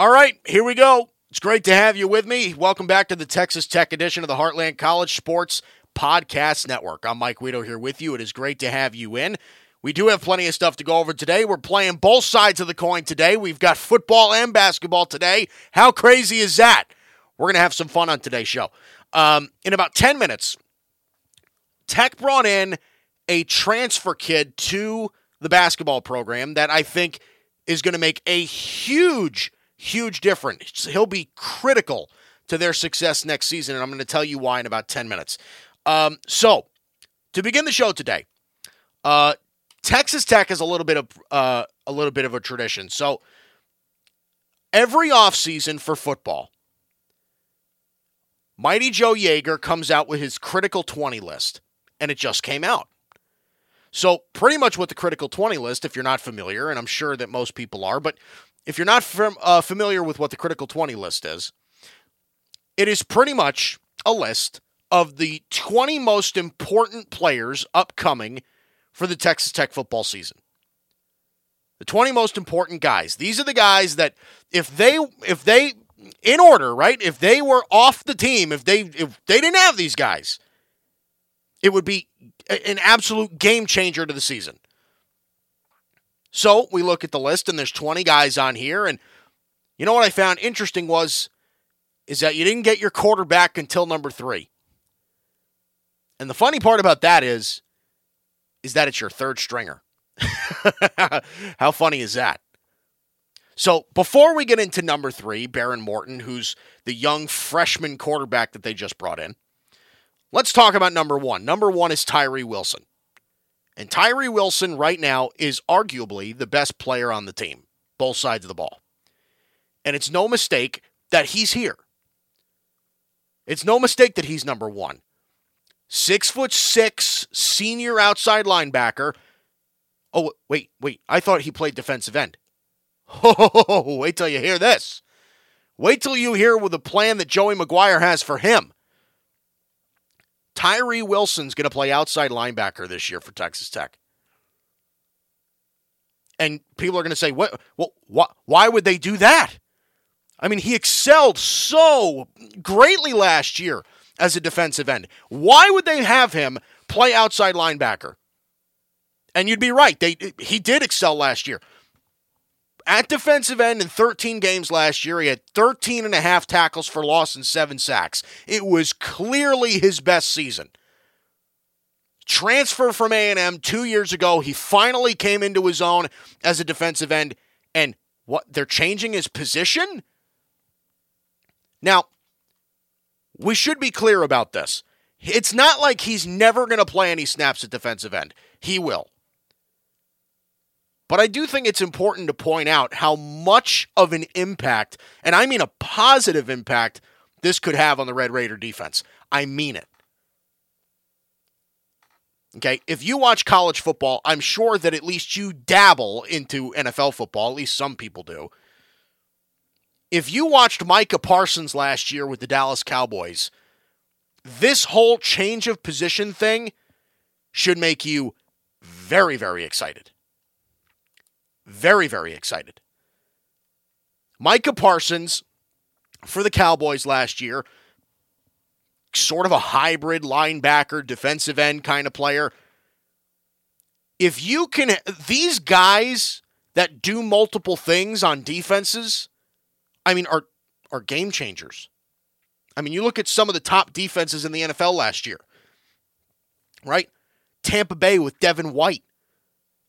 All right, here we go. It's great to have you with me. Welcome back to the Texas Tech edition of the Heartland College Sports Podcast Network. I'm Mike Guido here with you. It is great to have you in. We do have plenty of stuff to go over today. We're playing both sides of the coin today. We've got football and basketball today. How crazy is that? We're going to have some fun on today's show. Um, in about 10 minutes, Tech brought in a transfer kid to the basketball program that I think is going to make a huge huge difference. He'll be critical to their success next season, and I'm going to tell you why in about 10 minutes. Um, so, to begin the show today, uh, Texas Tech is a little bit of uh, a little bit of a tradition. So, every offseason for football, Mighty Joe Yeager comes out with his critical 20 list, and it just came out. So, pretty much what the critical 20 list, if you're not familiar, and I'm sure that most people are, but if you're not uh, familiar with what the Critical 20 list is, it is pretty much a list of the 20 most important players upcoming for the Texas Tech football season. The 20 most important guys. These are the guys that if they if they in order, right? If they were off the team, if they if they didn't have these guys, it would be an absolute game changer to the season. So we look at the list, and there's 20 guys on here. And you know what I found interesting was is that you didn't get your quarterback until number three. And the funny part about that is, is that it's your third stringer. How funny is that? So before we get into number three, Behren Morton, who's the young freshman quarterback that they just brought in, let's talk about number one. Number one is Tyree Wilson. And Tyree Wilson right now is arguably the best player on the team, both sides of the ball. And it's no mistake that he's here. It's no mistake that he's number one. Six foot six, senior outside linebacker. Oh, wait, wait. I thought he played defensive end. Oh, wait till you hear this. Wait till you hear the plan that Joey McGuire has for him. Tyree Wilson's going to play outside linebacker this year for Texas Tech. And people are going to say, what, why would they do that? I mean, he excelled so greatly last year as a defensive end. Why would they have him play outside linebacker? And you'd be right. They he did excel last year at defensive end in 13 games last year. He had 13 and a half tackles for loss and seven sacks. It was clearly his best season. Transfer from A&M 2 years ago, he finally came into his own as a defensive end and what they're changing his position? Now, we should be clear about this. It's not like he's never going to play any snaps at defensive end. He will. But I do think it's important to point out how much of an impact, and I mean a positive impact, this could have on the Red Raider defense. I mean it. Okay, if you watch college football, I'm sure that at least you dabble into NFL football, at least some people do. If you watched Micah Parsons last year with the Dallas Cowboys, this whole change of position thing should make you very, very excited. Very, very excited. Micah Parsons for the Cowboys last year, sort of a hybrid linebacker, defensive end kind of player. If you can, these guys that do multiple things on defenses, I mean, are are game changers. I mean, you look at some of the top defenses in the NFL last year, right? Tampa Bay with Devin White.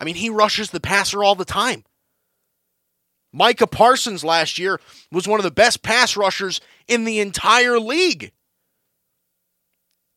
I mean, he rushes the passer all the time. Micah Parsons last year was one of the best pass rushers in the entire league.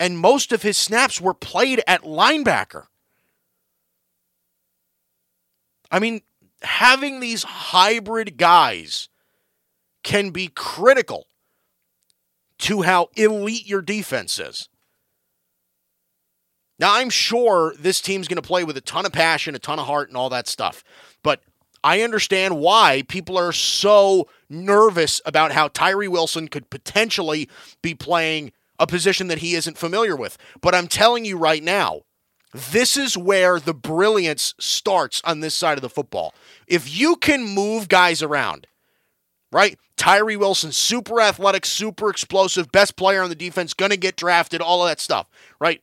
And most of his snaps were played at linebacker. I mean, having these hybrid guys can be critical to how elite your defense is. Now, I'm sure this team's going to play with a ton of passion, a ton of heart, and all that stuff. But I understand why people are so nervous about how Tyree Wilson could potentially be playing a position that he isn't familiar with. But I'm telling you right now, this is where the brilliance starts on this side of the football. If you can move guys around, right? Tyree Wilson, super athletic, super explosive, best player on the defense, going to get drafted, all of that stuff, right?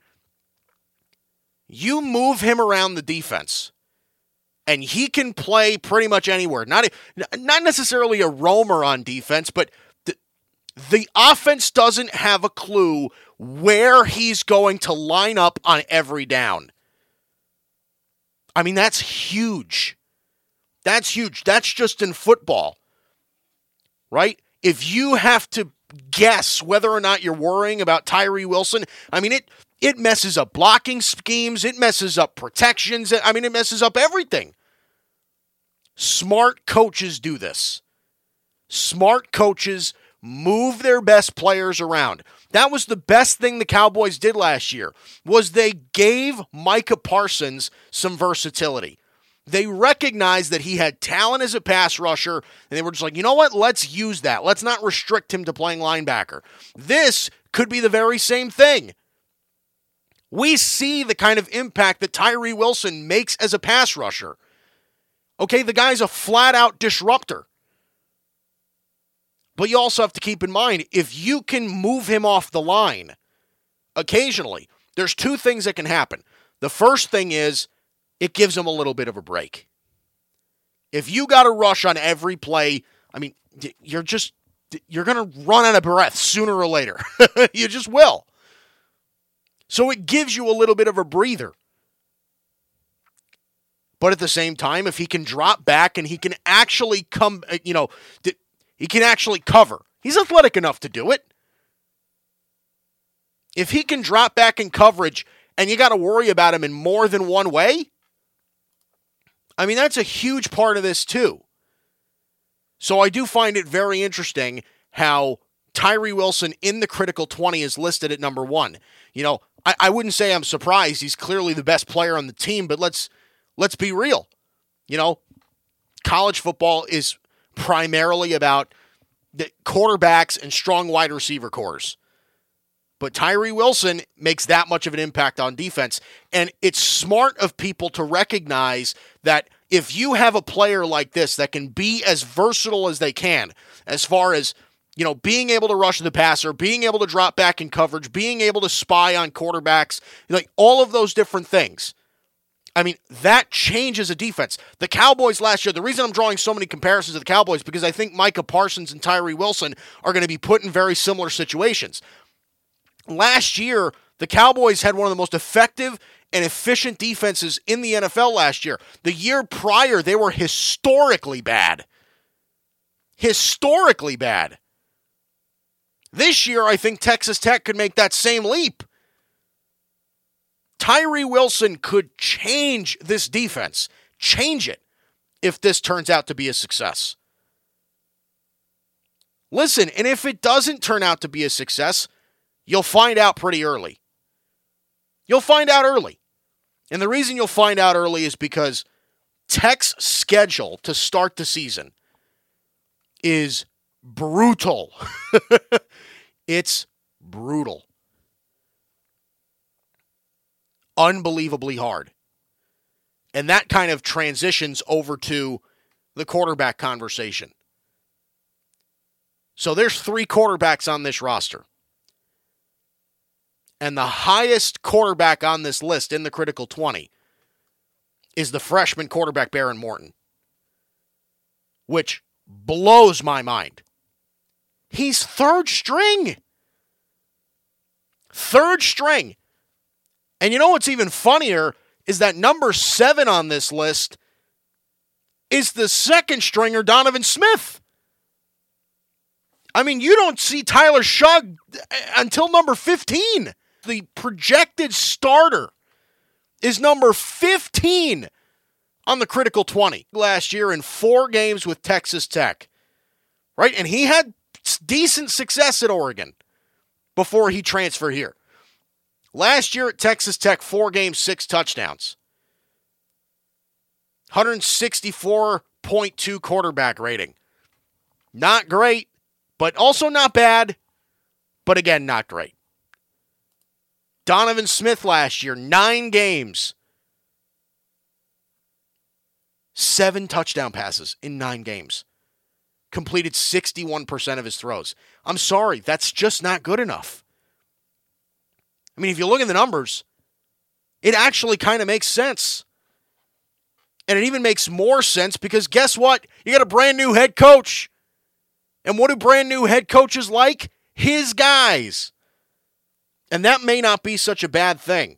You move him around the defense and he can play pretty much anywhere. Not not necessarily a roamer on defense, but the, the offense doesn't have a clue where he's going to line up on every down. I mean, that's huge. That's huge. That's just in football. Right? If you have to guess whether or not you're worrying about Tyree Wilson, I mean it it messes up blocking schemes, it messes up protections. I mean, it messes up everything. Smart coaches do this. Smart coaches move their best players around. That was the best thing the Cowboys did last year. Was they gave Micah Parsons some versatility. They recognized that he had talent as a pass rusher, and they were just like, you know what? Let's use that. Let's not restrict him to playing linebacker. This could be the very same thing. We see the kind of impact that Tyree Wilson makes as a pass rusher. Okay, the guy's a flat out disruptor. But you also have to keep in mind if you can move him off the line occasionally, there's two things that can happen. The first thing is it gives him a little bit of a break. If you got a rush on every play, I mean, you're just you're going to run out of breath sooner or later. you just will. So it gives you a little bit of a breather. But at the same time, if he can drop back and he can actually come, uh, you know, he can actually cover, he's athletic enough to do it. If he can drop back in coverage and you got to worry about him in more than one way, I mean, that's a huge part of this, too. So I do find it very interesting how Tyree Wilson in the critical 20 is listed at number one. You know, I, I wouldn't say I'm surprised. He's clearly the best player on the team, but let's let's be real. You know, college football is primarily about the quarterbacks and strong wide receiver cores. But Tyree Wilson makes that much of an impact on defense. And it's smart of people to recognize that if you have a player like this that can be as versatile as they can, as far as you know, being able to rush the passer, being able to drop back in coverage, being able to spy on quarterbacks, like all of those different things. I mean, that changes a defense. The Cowboys last year, the reason I'm drawing so many comparisons to the Cowboys because I think Micah Parsons and Tyree Wilson are going to be put in very similar situations. Last year, the Cowboys had one of the most effective and efficient defenses in the NFL last year. The year prior, they were historically bad. Historically bad. This year, I think Texas Tech could make that same leap. Tyree Wilson could change this defense, change it, if this turns out to be a success. Listen, and if it doesn't turn out to be a success, you'll find out pretty early. You'll find out early. And the reason you'll find out early is because Tech's schedule to start the season is brutal. It's brutal. Unbelievably hard. And that kind of transitions over to the quarterback conversation. So there's three quarterbacks on this roster. And the highest quarterback on this list in the critical 20 is the freshman quarterback Behren Morton, which blows my mind. He's third string. Third string. And you know what's even funnier is that number seven on this list is the second stringer, Donovan Smith. I mean, you don't see Tyler Shough until number 15. The projected starter is number 15 on the critical 20 last year in four games with Texas Tech. Right? And he had decent success at Oregon before he transferred here. Last year at Texas Tech, four games, six touchdowns. 164.2 quarterback rating. Not great, but also not bad, but again, not great. Donovan Smith last year, nine games, seven touchdown passes in nine games completed 61% of his throws. I'm sorry, that's just not good enough. I mean, if you look at the numbers, it actually kind of makes sense. And it even makes more sense because guess what? You got a brand new head coach. And what do brand new head coaches like? His guys. And that may not be such a bad thing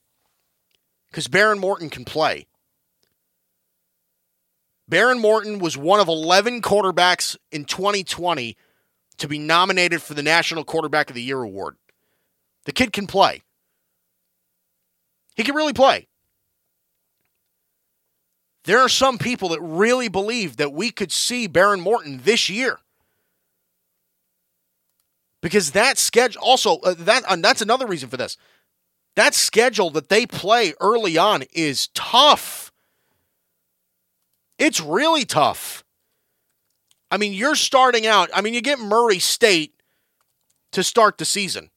because Behren Morton can play. Behren Morton was one of 11 quarterbacks in 2020 to be nominated for the National Quarterback of the Year award. The kid can play. He can really play. There are some people that really believe that we could see Behren Morton this year. Because that schedule also uh, that uh, that's another reason for this. That schedule that they play early on is tough. It's really tough. I mean, you're starting out. I mean, you get Murray State to start the season.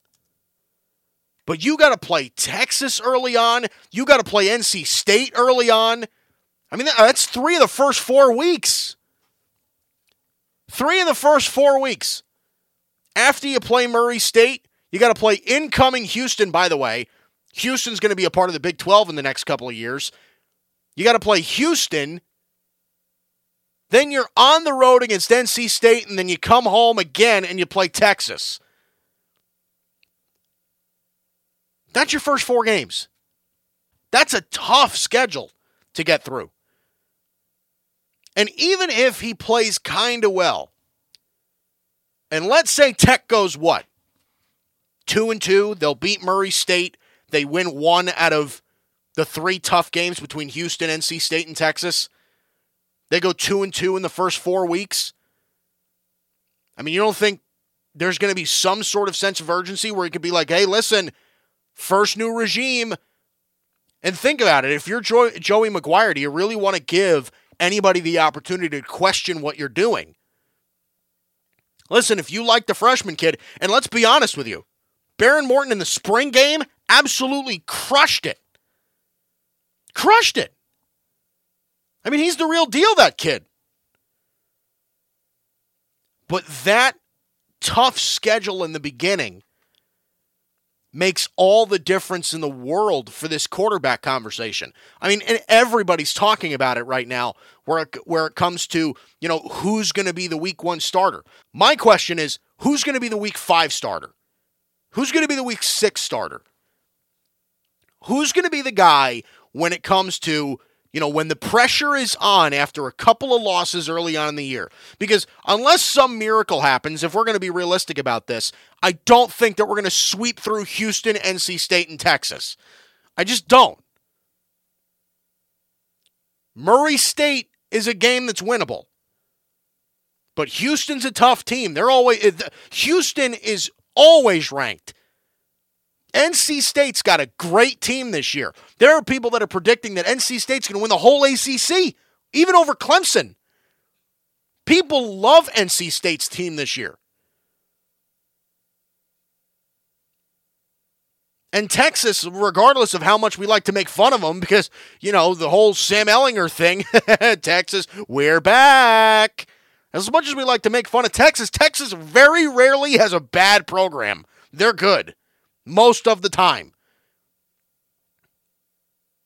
But you got to play Texas early on. You got to play NC State early on. I mean, that's three of the first four weeks. Three of the first four weeks. After you play Murray State, you got to play incoming Houston, by the way. Houston's going to be a part of the Big 12 in the next couple of years. You got to play Houston then you're on the road against NC State, and then you come home again and you play Texas. That's your first four games. That's a tough schedule to get through. And even if he plays kind of well, and let's say Tech goes what? Two and two, they'll beat Murray State. They win one out of the three tough games between Houston, NC State, and Texas. They go two and two in the first four weeks. I mean, you don't think there's going to be some sort of sense of urgency where it could be like, hey, listen, first new regime. And think about it. If you're Joey McGuire, do you really want to give anybody the opportunity to question what you're doing? Listen, if you like the freshman kid, and let's be honest with you, Behren Morton in the spring game absolutely crushed it. Crushed it. I mean, he's the real deal, that kid. But that tough schedule in the beginning makes all the difference in the world for this quarterback conversation. I mean, and everybody's talking about it right now where it, where it comes to, you know, who's going to be the week 1 starter. My question is, who's going to be the week 5 starter? Who's going to be the week 6 starter? Who's going to be the guy when it comes to you know, when the pressure is on after a couple of losses early on in the year. Because unless some miracle happens, if we're going to be realistic about this, I don't think that we're going to sweep through Houston, NC State, and Texas. I just don't. Murray State is a game that's winnable. But Houston's a tough team. They're always eh, Houston is always ranked NC State's got a great team this year. There are people that are predicting that NC State's going to win the whole ACC, even over Clemson. People love NC State's team this year. And Texas, regardless of how much we like to make fun of them, because, you know, the whole Sam Ehlinger thing, Texas, we're back. As much as we like to make fun of Texas, Texas very rarely has a bad program. They're good most of the time.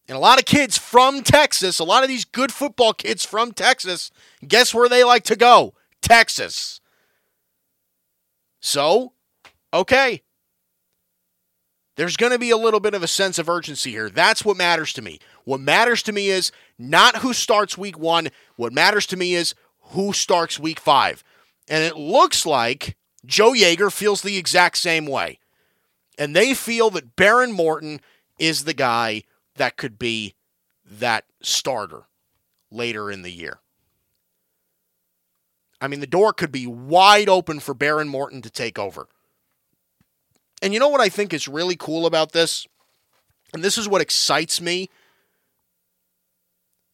And a lot of kids from Texas, a lot of these good football kids from Texas, guess where they like to go? Texas. So, okay. There's going to be a little bit of a sense of urgency here. That's what matters to me. What matters to me is not who starts week one. What matters to me is who starts week five. And it looks like Joe Yeager feels the exact same way. And they feel that Behren Morton is the guy that could be that starter later in the year. I mean, the door could be wide open for Behren Morton to take over. And you know what I think is really cool about this? And this is what excites me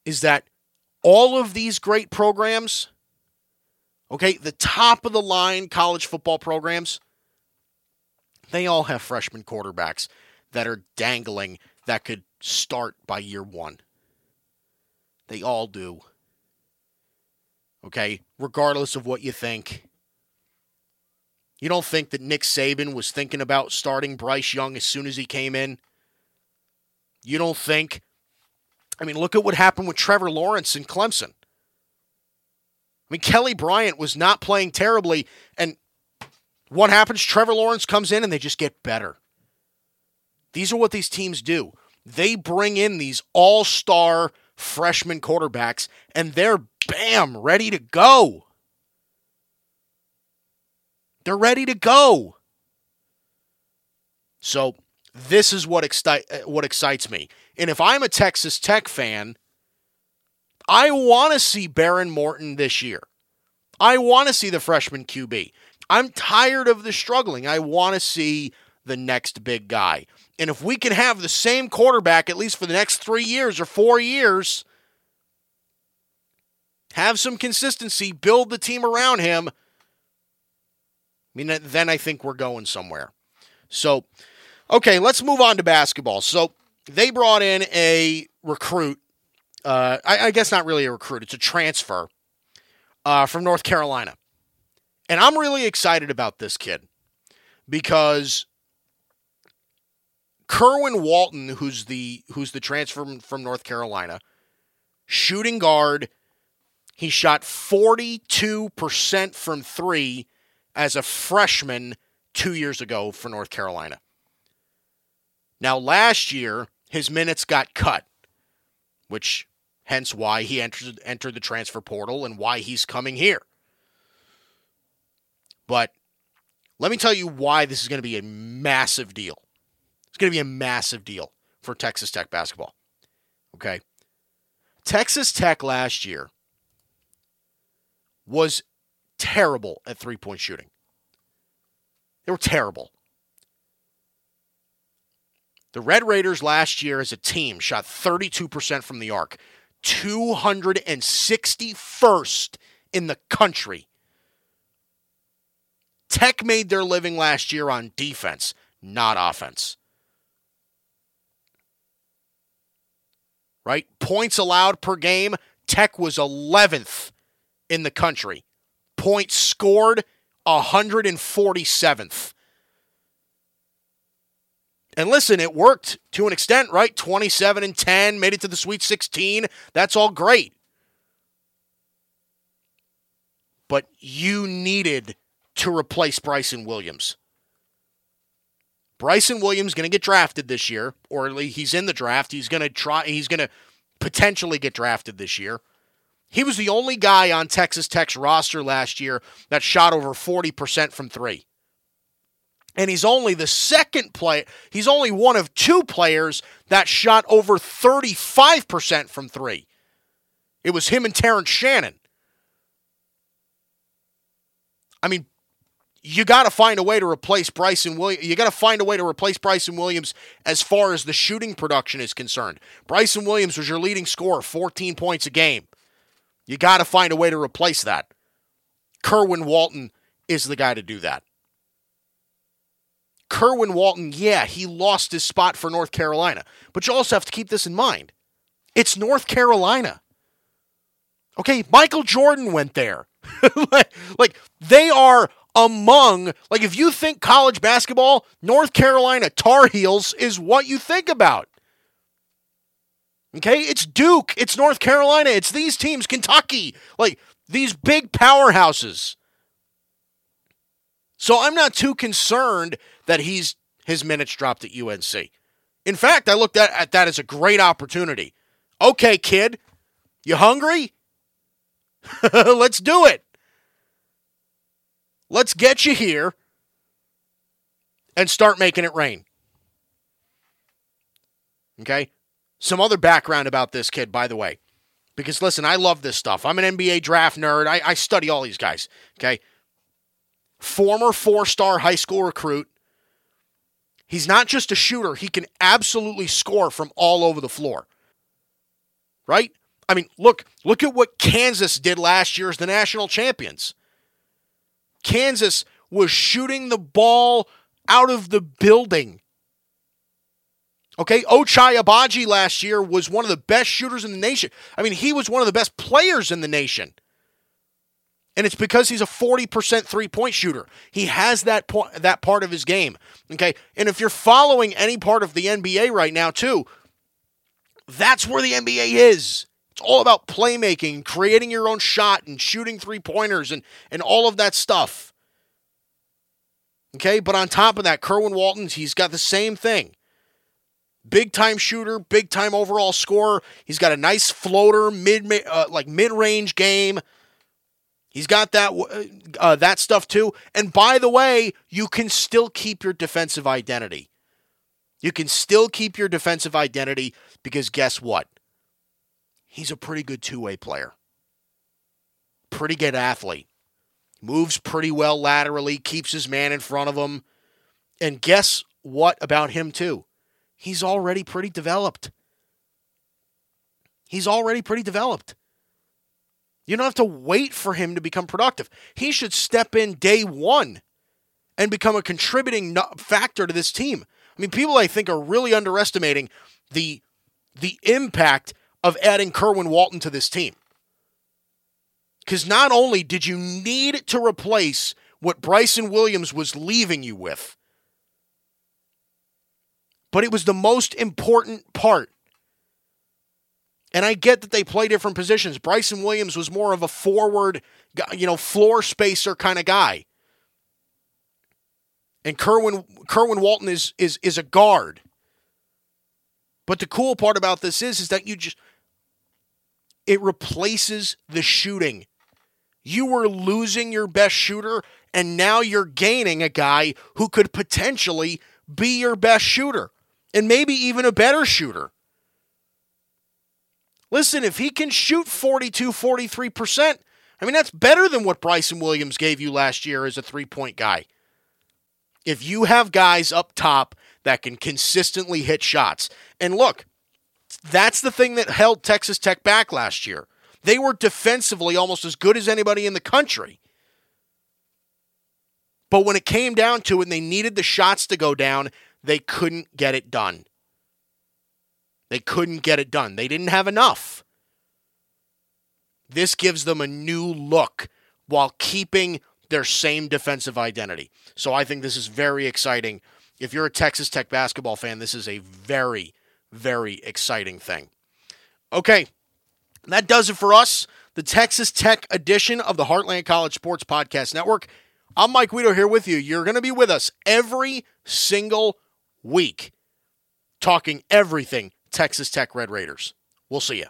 is that all of these great programs, okay, the top of the line college football programs, they all have freshman quarterbacks that are dangling that could start by year one. They all do. Okay, regardless of what you think. You don't think that Nick Saban was thinking about starting Bryce Young as soon as he came in? You don't think? I mean, look at what happened with Trevor Lawrence in Clemson. I mean, Kelly Bryant was not playing terribly, and what happens? Trevor Lawrence comes in and they just get better. These are what these teams do. They bring in these all star freshman quarterbacks, and they're bam, ready to go. They're ready to go. So this is what excite uh, what excites me. And if I'm a Texas Tech fan, I want to see Behren Morton this year. I want to see the freshman QB. I'm tired of the struggling. I want to see the next big guy. And if we can have the same quarterback at least for the next 3 years or 4 years, have some consistency, build the team around him. I mean, then I think we're going somewhere. So, okay, let's move on to basketball. So, they brought in a recruit. Uh, I, I, guess not really a recruit, it's a transfer uh, from North Carolina. And I'm really excited about this kid because Kerwin Walton, who's the who's the transfer from, from North Carolina, shooting guard he shot 42% from three as a freshman two years ago for North Carolina. Now, last year, his minutes got cut, which hence why he entered, entered the transfer portal and why he's coming here. But let me tell you why this is going to be a massive deal. Going to be a massive deal for Texas Tech basketball. Okay. Texas Tech last year was terrible at three point shooting. They were terrible. The Red Raiders last year as a team shot 32% from the arc, 261st in the country. Tech made their living last year on defense, not offense. Right? Points allowed per game, Tech was 11th in the country. Points scored 147th. And listen, it worked to an extent, right? 27 and 10, made it to the Sweet 16. That's all great. But you needed to replace Bryson Williams. Bryson Williams going to get drafted this year, or he's in the draft. He's going to try. He's going to potentially get drafted this year. He was the only guy on Texas Tech's roster last year that shot over 40% from three. And he's only the second player, he's only one of two players that shot over 35% from three. It was him and Terrence Shannon. I mean, you got to find a way to replace Bryson Williams. You got to find a way to replace Bryson Williams as far as the shooting production is concerned. Bryson Williams was your leading scorer, 14 points a game. You got to find a way to replace that. Kerwin Walton is the guy to do that. Kerwin Walton, yeah, he lost his spot for North Carolina. But you also have to keep this in mind. It's North Carolina. Okay, Michael Jordan went there. like, they are among, like, if you think college basketball, North Carolina Tar Heels is what you think about. Okay, it's Duke, it's North Carolina, it's these teams, Kentucky, like these big powerhouses. So I'm not too concerned that he's his minutes dropped at UNC. In fact, I looked at, at that as a great opportunity. Okay, kid, you hungry? Let's do it. Let's get you here and start making it rain. Okay? Some other background about this kid, by the way, because listen, I love this stuff. I'm an NBA draft nerd. I, I study all these guys. Okay. Former four star high school recruit. He's not just a shooter, he can absolutely score from all over the floor. Right? I mean, look, look at what Kansas did last year as the national champions. Kansas was shooting the ball out of the building Okay, Ochai Agbaji last year was one of the best shooters in the nation. I mean, he was one of the best players in the nation. And it's because he's a 40% three-point shooter. He has that point that part of his game. Okay? And if you're following any part of the NBA right now too, that's where the NBA is. It's all about playmaking, creating your own shot and shooting three-pointers and and all of that stuff. Okay? But on top of that, Kerwin Walton's he's got the same thing. Big time shooter, big time overall scorer. He's got a nice floater, mid uh, like mid range game. He's got that uh, uh, that stuff too. And by the way, you can still keep your defensive identity. You can still keep your defensive identity because guess what? He's a pretty good two-way player. Pretty good athlete. Moves pretty well laterally, keeps his man in front of him. And guess what about him too? He's already pretty developed. He's already pretty developed. You don't have to wait for him to become productive. He should step in day one and become a contributing factor to this team. I mean, people I think are really underestimating the the impact of adding Kerwin Walton to this team. Because not only did you need to replace what Bryson Williams was leaving you with, but it was the most important part and I get that they play different positions. Bryson Williams was more of a forward, you know, floor spacer kind of guy. And Kerwin Kerwin Walton is is is a guard. But the cool part about this is is that you just it replaces the shooting. You were losing your best shooter and now you're gaining a guy who could potentially be your best shooter and maybe even a better shooter. Listen, if he can shoot 42, 43%, I mean, that's better than what Bryson Williams gave you last year as a three point guy. If you have guys up top that can consistently hit shots, and look, that's the thing that held Texas Tech back last year. They were defensively almost as good as anybody in the country. But when it came down to it and they needed the shots to go down, they couldn't get it done. They couldn't get it done. They didn't have enough. This gives them a new look while keeping their same defensive identity. So I think this is very exciting. If you're a Texas Tech basketball fan, this is a very, very exciting thing. Okay, that does it for us. The Texas Tech edition of the Heartland College Sports Podcast Network. I'm Mike Guido here with you. You're going to be with us every single week, talking everything Texas Tech Red Raiders. We'll see you.